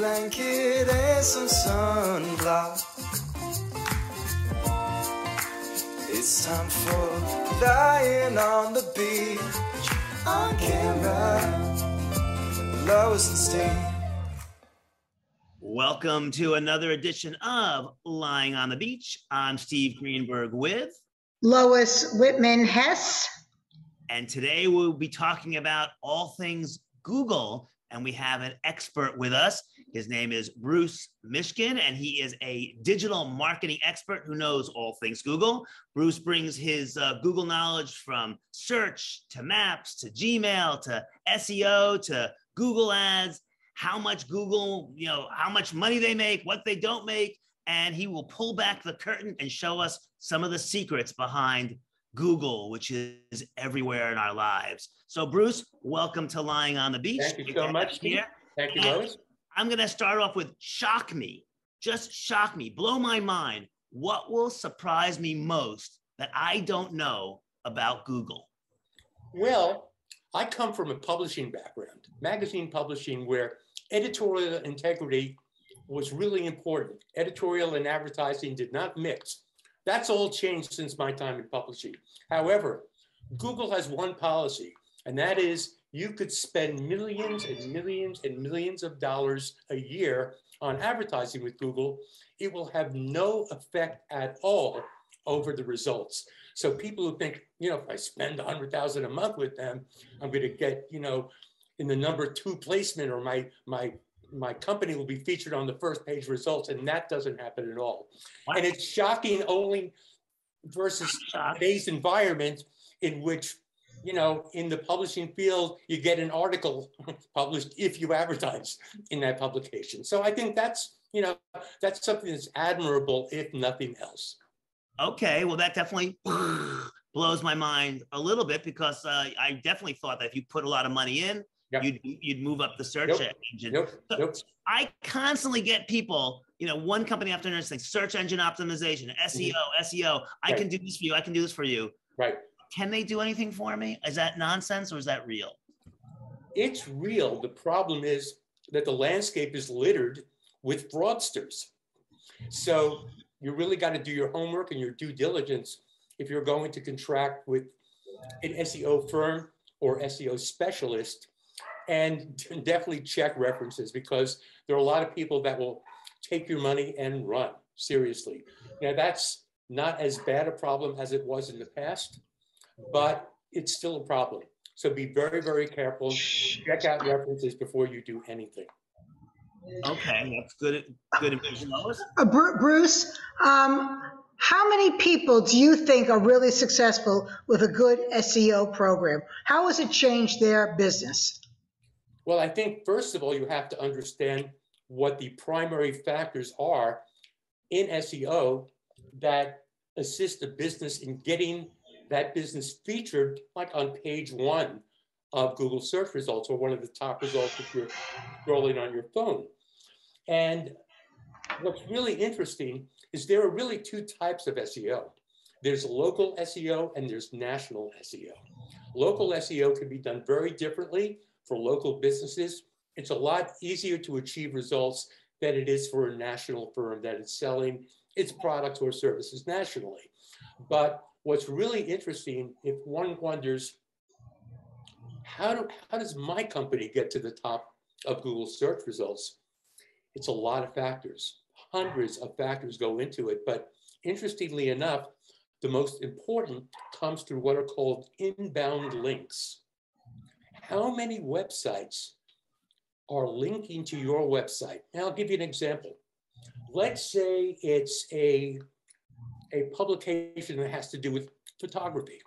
blanket and some sunblock. It's time for lying on the beach on camera. Lois and Steve. Welcome to another edition of Lying on the Beach. I'm Steve Greenberg with, Lois Whitman Hess. and today we'll be talking about all things Google. And we have an expert with us. His name is Bruce Mishkin, and he is a digital marketing expert who knows all things Google. Bruce brings his uh, Google knowledge from search to maps to Gmail to SEO to Google Ads, how much Google, you know, how much money they make, what they don't make, and he will pull back the curtain and show us some of the secrets behind Google, which is everywhere in our lives. So, Bruce, welcome to Lying on the Beach. Thank you so much. Here. Thank you, Lois. I'm going to start off with shock me, just shock me, blow my mind. What will surprise me most that I don't know about Google? Well, I come from a publishing background, magazine publishing, where editorial integrity was really important. Editorial and advertising did not mix. That's all changed since my time in publishing. However, Google has one policy, and that is you could spend millions and millions and millions of dollars a year on advertising with Google. It will have no effect at all over the results. So people who think, you know, if I spend a hundred thousand a month with them, I'm going to get, you know, in the number two placement, or my my my company will be featured on the first page results, and that doesn't happen at all. And it's shocking only versus today's environment in which, you know, in the publishing field, you get an article published if you advertise in that publication. So I think that's, you know, that's something that's admirable, if nothing else. Okay, well, that definitely blows my mind a little bit because uh, I definitely thought that if you put a lot of money in, Yep. you'd you'd move up the search Nope. engine. Nope, So- nope. I constantly get people, you know, one company after another saying search engine optimization, mm-hmm. SEO, SEO. I Right. can do this for you. I can do this for you. Right. Can they do anything for me? Is that nonsense or is that real? It's real. The problem is that the landscape is littered with fraudsters. So you really got to do your homework and your due diligence if you're going to contract with an SEO firm or SEO specialist and definitely check references because there are a lot of people that will take your money and run seriously. Now that's not as bad a problem as it was in the past, but it's still a problem. So be very, very careful. Check out references before you do anything. Okay, that's good. Good information, Lois. Uh, Bru- Bruce, um, how many people do you think are really successful with a good SEO program? How has it changed their business? Well, I think first of all, you have to understand what the primary factors are in SEO that assist a business in getting that business featured, like on page one of Google search results or one of the top results if you're scrolling on your phone. And what's really interesting is there are really two types of SEO. There's local SEO and there's national SEO. Local SEO can be done very differently for local businesses. It's a lot easier to achieve results than it is for a national firm that is selling its products or services nationally. But what's really interesting, if one wonders, how, do, how does my company get to the top of Google search results? It's a lot of factors. Hundreds of factors go into it. But interestingly enough, the most important comes through what are called inbound links. How many websites are linking to your website? Now, I'll give you an example. Let's say it's a, a publication that has to do with photography,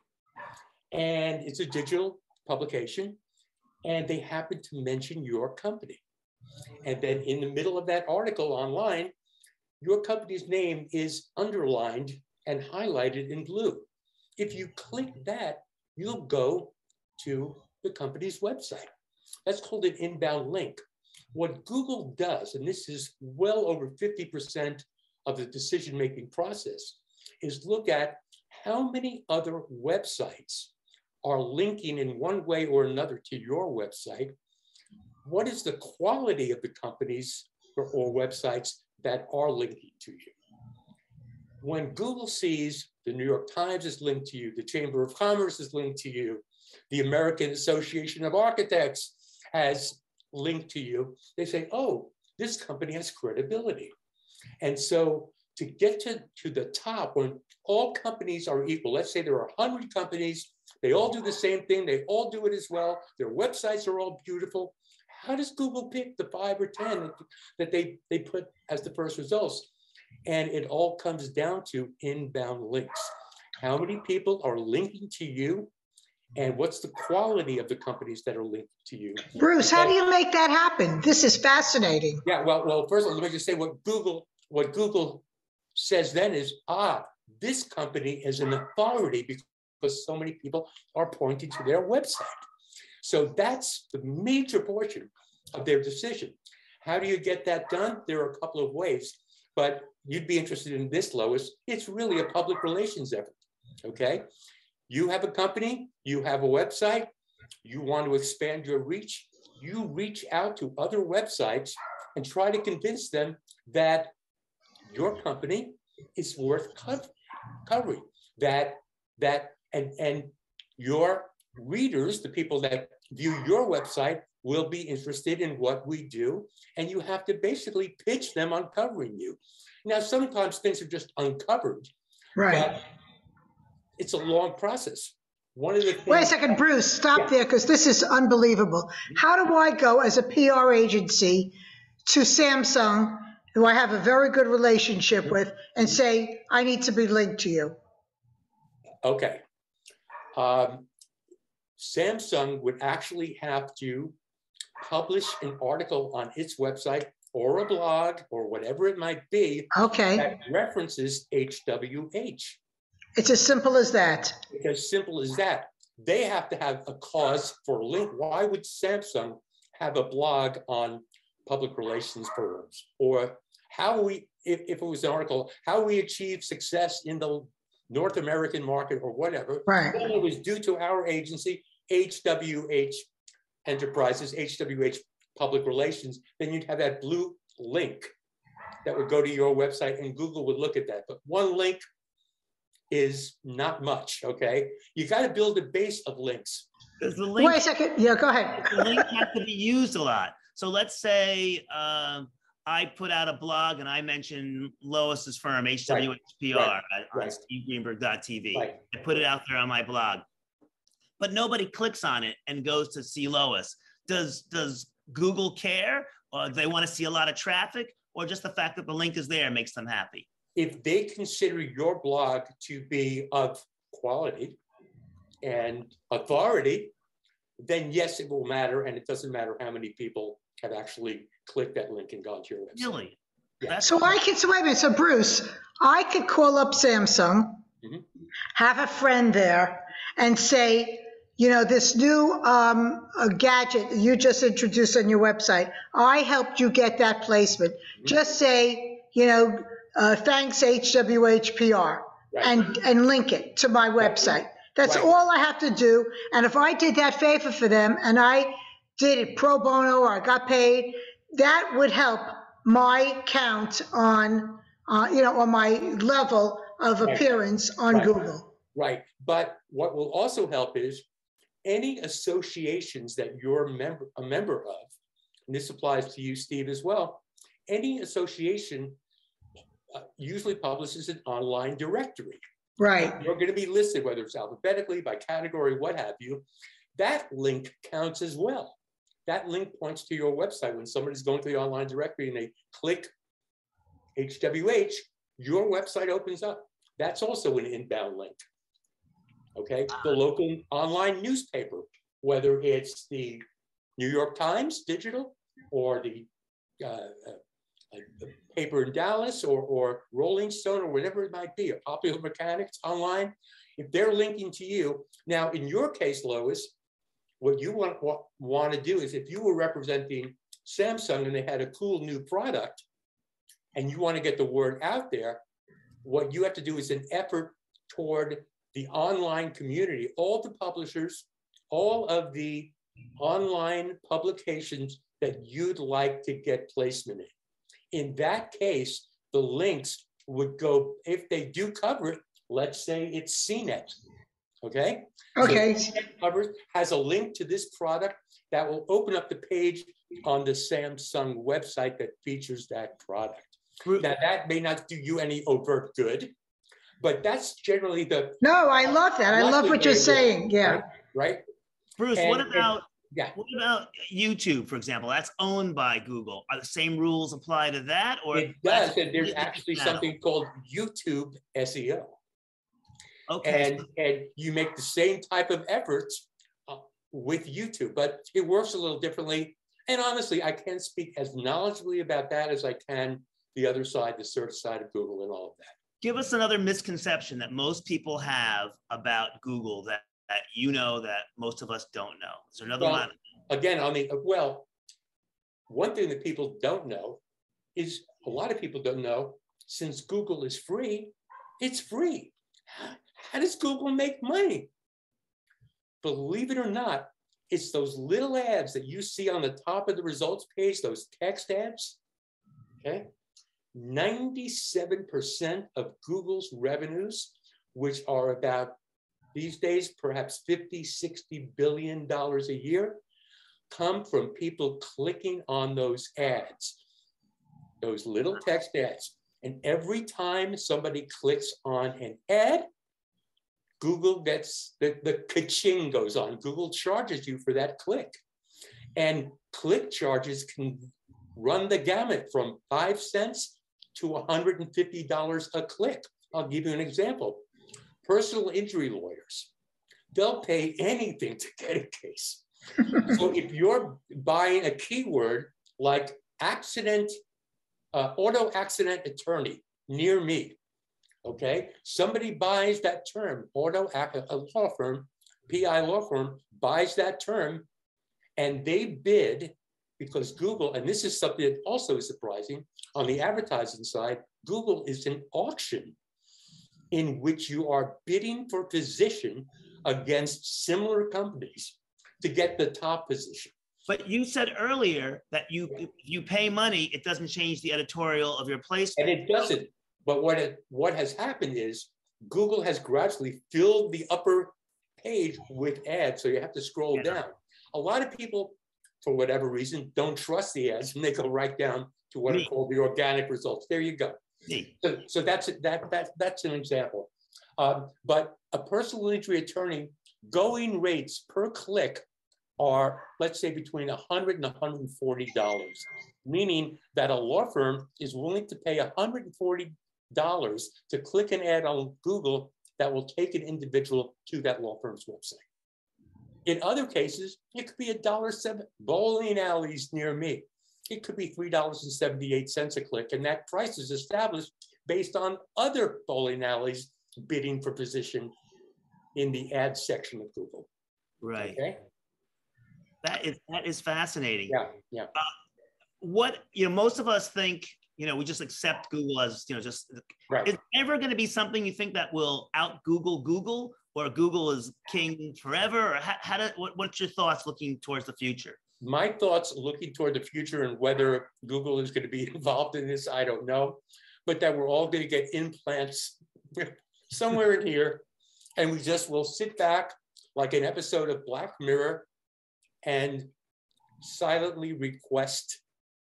and it's a digital publication, and they happen to mention your company. And then in the middle of that article online, your company's name is underlined and highlighted in blue. If you click that, you'll go to the company's website. That's called an inbound link. What Google does, and this is well over 50% of the decision making process, is look at how many other websites are linking in one way or another to your website. What is the quality of the companies or, or websites that are linking to you. When Google sees the New York Times is linked to you, the Chamber of Commerce is linked to you, the American Association of Architects has linked to you, they say, oh, this company has credibility. And so to get to, to the top when all companies are equal, let's say there are 100 companies, they all do the same thing, they all do it as well, their websites are all beautiful. How does Google pick the five or 10 that, they, they put as the first results? And it all comes down to inbound links. How many people are linking to you? And what's the quality of the companies that are linked to you? Bruce, how do you make that happen? This is fascinating. Yeah, well, well, first of all, let me just say what Google, what Google says then is, ah, this company is an authority because so many people are pointing to their website. So that's the major portion of their decision. How do you get that done? There are a couple of ways, but you'd be interested in this, Lois. It's really a public relations effort. Okay. You have a company, you have a website, you want to expand your reach, you reach out to other websites and try to convince them that your company is worth covering, that that and and your readers, the people that view your website, will be interested in what we do, and you have to basically pitch them on covering you. Now, sometimes things are just uncovered, right? It's a long process. One of the things- Wait a second, Bruce, stop yeah. there because this is unbelievable. How do I go as a PR agency to Samsung, who I have a very good relationship with, and say, I need to be linked to you? Okay. Um, Samsung would actually have to publish an article on its website or a blog or whatever it might be okay. that references HWH. It's as simple as that. It's as simple as that. They have to have a cause for link. Why would Samsung have a blog on public relations firms? Or how we, if, if it was an article, how we achieve success in the North American market or whatever. Right. Well, it was due to our agency, HWH Enterprises, HWH Public Relations, then you'd have that blue link that would go to your website and Google would look at that. But one link is not much, okay? You got to build a base of links. Does the link, Wait a second. Yeah, go ahead. the link has to be used a lot. So let's say um, I put out a blog and I mention Lois's firm, HWHPR, right. at, right. on stevegreenberg.tv. Right. I put it out there on my blog. But nobody clicks on it and goes to see Lois. Does does Google care? Or they want to see a lot of traffic? Or just the fact that the link is there makes them happy? If they consider your blog to be of quality and authority, then yes, it will matter. And it doesn't matter how many people have actually clicked that link and gone to your website. Really? Yeah. So I could, so wait a minute. So Bruce, I could call up Samsung, mm-hmm. have a friend there, and say, you know, this new um, gadget you just introduced on your website, I helped you get that placement. Mm-hmm. Just say, you know, uh, thanks HWHPR right. and, and link it to my website. That's right. all I have to do. And if I did that favor for them and I did it pro bono or I got paid, that would help my count on, uh, you know, on my level of right. appearance on Google. Right. But what will also help is any associations that you're member, a member of, and this applies to you, Steve, as well, any association uh, usually publishes an online directory. Right. You're going to be listed, whether it's alphabetically, by category, what have you. That link counts as well. That link points to your website. When somebody's going to the online directory and they click HWH, your website opens up. That's also an inbound link. Okay. The local online newspaper, whether it's the New York Times digital or the uh, uh a, paper in Dallas or, or Rolling Stone or whatever it might be, a Popular Mechanics online, if they're linking to you, now in your case, Lois, what you want, want, want to do is if you were representing Samsung and they had a cool new product and you want to get the word out there, what you have to do is an effort toward the online community, all the publishers, all of the online publications that you'd like to get placement in. In that case, the links would go, if they do cover it, let's say it's CNET. Okay? Okay, So CNET covers, has a link to this product that will open up the page on the Samsung website that features that product. Now, that may not do you any overt good, but that's generally the, no, I love that. I love what you're saying, yeah. right? Bruce, what And- and- about Yeah. what about YouTube, for example? That's owned by Google. Are the same rules apply to that, or It does, and there's actually something called YouTube SEO. Okay, And, and you make the same type of efforts uh, with YouTube, but it works a little differently. And honestly, I can't speak as knowledgeably about that as I can the other side, the search side of Google and all of that. give us another misconception that most people have about Google that, that you know that most of us don't know. Is there another Well, one? Again, on the, well, one thing that people don't know is, a lot of people don't know, since Google is free, it's free. How does Google make money? Believe it or not, it's those little ads that you see on the top of the results page, those text ads. Okay. 97% of Google's revenues, which are about these days, perhaps 50, 60 billion dollars a year, come from people clicking on those ads, those little text ads. And every time somebody clicks on an ad, Google gets the, the ka-ching goes on. Google charges you for that click. And click charges can run the gamut from five cents to $150 a click. I'll give you an example. Personal injury lawyers, they'll pay anything to get a case. so if you're buying a keyword like accident, uh, auto accident attorney near me, okay, somebody buys that term, auto a law firm, PI law firm buys that term, and they bid because Google, and this is something that also is surprising on the advertising side, Google is an auction in which you are bidding for position against similar companies to get the top position. But you said earlier that you if you pay money, it doesn't change the editorial of your place. And it doesn't. But what it what has happened is Google has gradually filled the upper page with ads, so you have to scroll Yeah. down. A lot of people, for whatever reason, don't trust the ads, and they go right down to what Me. are called the organic results. There you go. So, so that's that that that's an example. Um, but a personal injury attorney going rates per click are, let's say, between 100 and 140 dollars, meaning that a law firm is willing to pay 140 dollars to click an ad on Google that will take an individual to that law firm's website. In other cases, it could be a dollar seven bowling alleys near me. It could be three dollars and seventy-eight cents a click, and that price is established based on other bowling alleys bidding for position in the ad section of Google. right. Okay. That is that is fascinating. Yeah. Yeah. Uh, what you know, most of us think, you know, we just accept Google as, you know, just Right. is ever going to be something you think that will out Google Google or Google is king forever? Or how, how do, what, what's your thoughts looking towards the future? My thoughts looking toward the future and whether Google is going to be involved in this, I don't know. But that we're all going to get implants somewhere in here, and we just will sit back like an episode of Black Mirror and silently request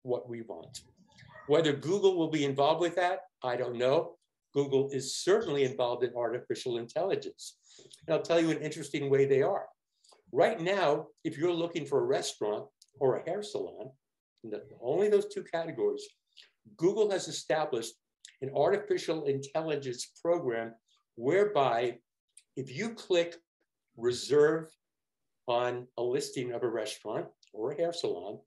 what we want. Whether Google will be involved with that, I don't know. Google is certainly involved in artificial intelligence. And I'll tell you an interesting way they are. Right now, if you're looking for a restaurant or a hair salon, only those two categories, Google has established an artificial intelligence program whereby if you click reserve on a listing of a restaurant or a hair salon,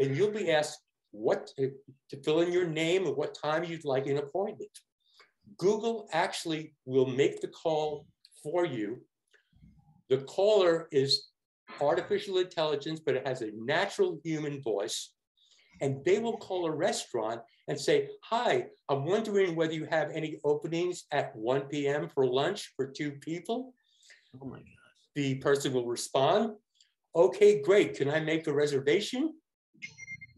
then you'll be asked what to fill in your name and what time you'd like an appointment. Google actually will make the call for you. The caller is artificial intelligence, but it has a natural human voice. And they will call a restaurant and say, Hi, I'm wondering whether you have any openings at 1 p.m. for lunch for two people. Oh my God. The person will respond, Okay, great. Can I make a reservation?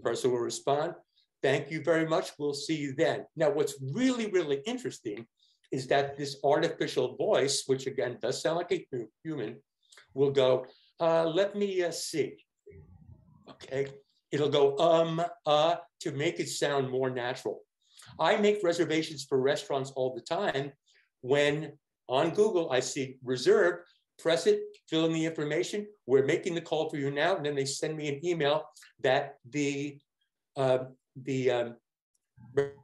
Person will respond, Thank you very much. We'll see you then. Now, what's really, really interesting is that this artificial voice, which again does sound like a human, will go, uh, let me uh, see. Okay, it'll go um, uh, to make it sound more natural. I make reservations for restaurants all the time when on Google I see reserved, press it, fill in the information. We're making the call for you now. And then they send me an email that the, uh, the um,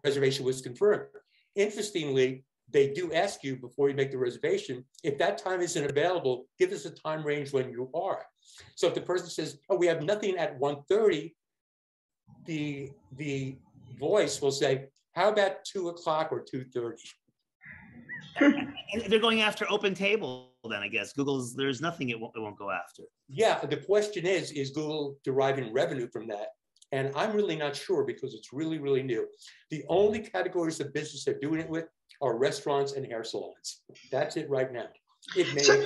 reservation was confirmed. Interestingly, they do ask you before you make the reservation, if that time isn't available, give us a time range when you are. So if the person says, oh, we have nothing at 1.30, the, the voice will say, how about two o'clock or 2.30? they're going after OpenTable then i guess google's there's nothing it won't, it won't go after yeah the question is is google deriving revenue from that and i'm really not sure because it's really really new the only categories of business they're doing it with are restaurants and hair salons that's it right now it may so,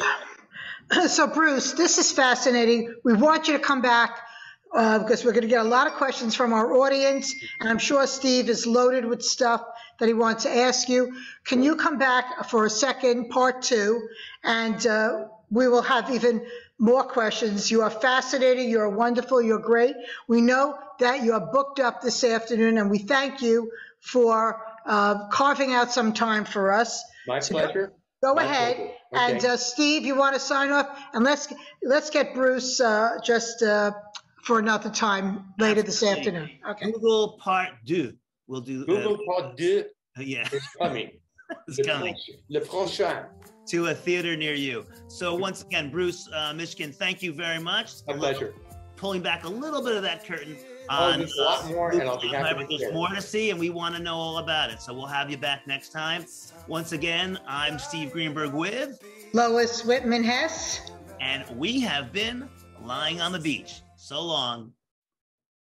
so bruce this is fascinating we want you to come back uh, because we're going to get a lot of questions from our audience, and I'm sure Steve is loaded with stuff that he wants to ask you. Can you come back for a second, part two, and uh, we will have even more questions. You are fascinating. You're wonderful. You're great. We know that you are booked up this afternoon, and we thank you for uh, carving out some time for us. My so pleasure. Go, go ahead. Okay. And uh, Steve, you want to sign off? And let's let's get Bruce uh, just uh, for another time later this afternoon. Okay. Google Part Deux. We'll do. Uh, Google uh, Part Deux. Yeah. It's coming. it's le coming. Le prochain. To a theater near you. So once again, Bruce uh, Mishkin, thank you very much. A pleasure. Pulling back a little bit of that curtain. Oh, there's a lot more, and I'll be happy. There's share. more to see, and we want to know all about it. So we'll have you back next time. Once again, I'm Steve Greenberg with Lois Whitman Hess, and we have been lying on the beach. So long.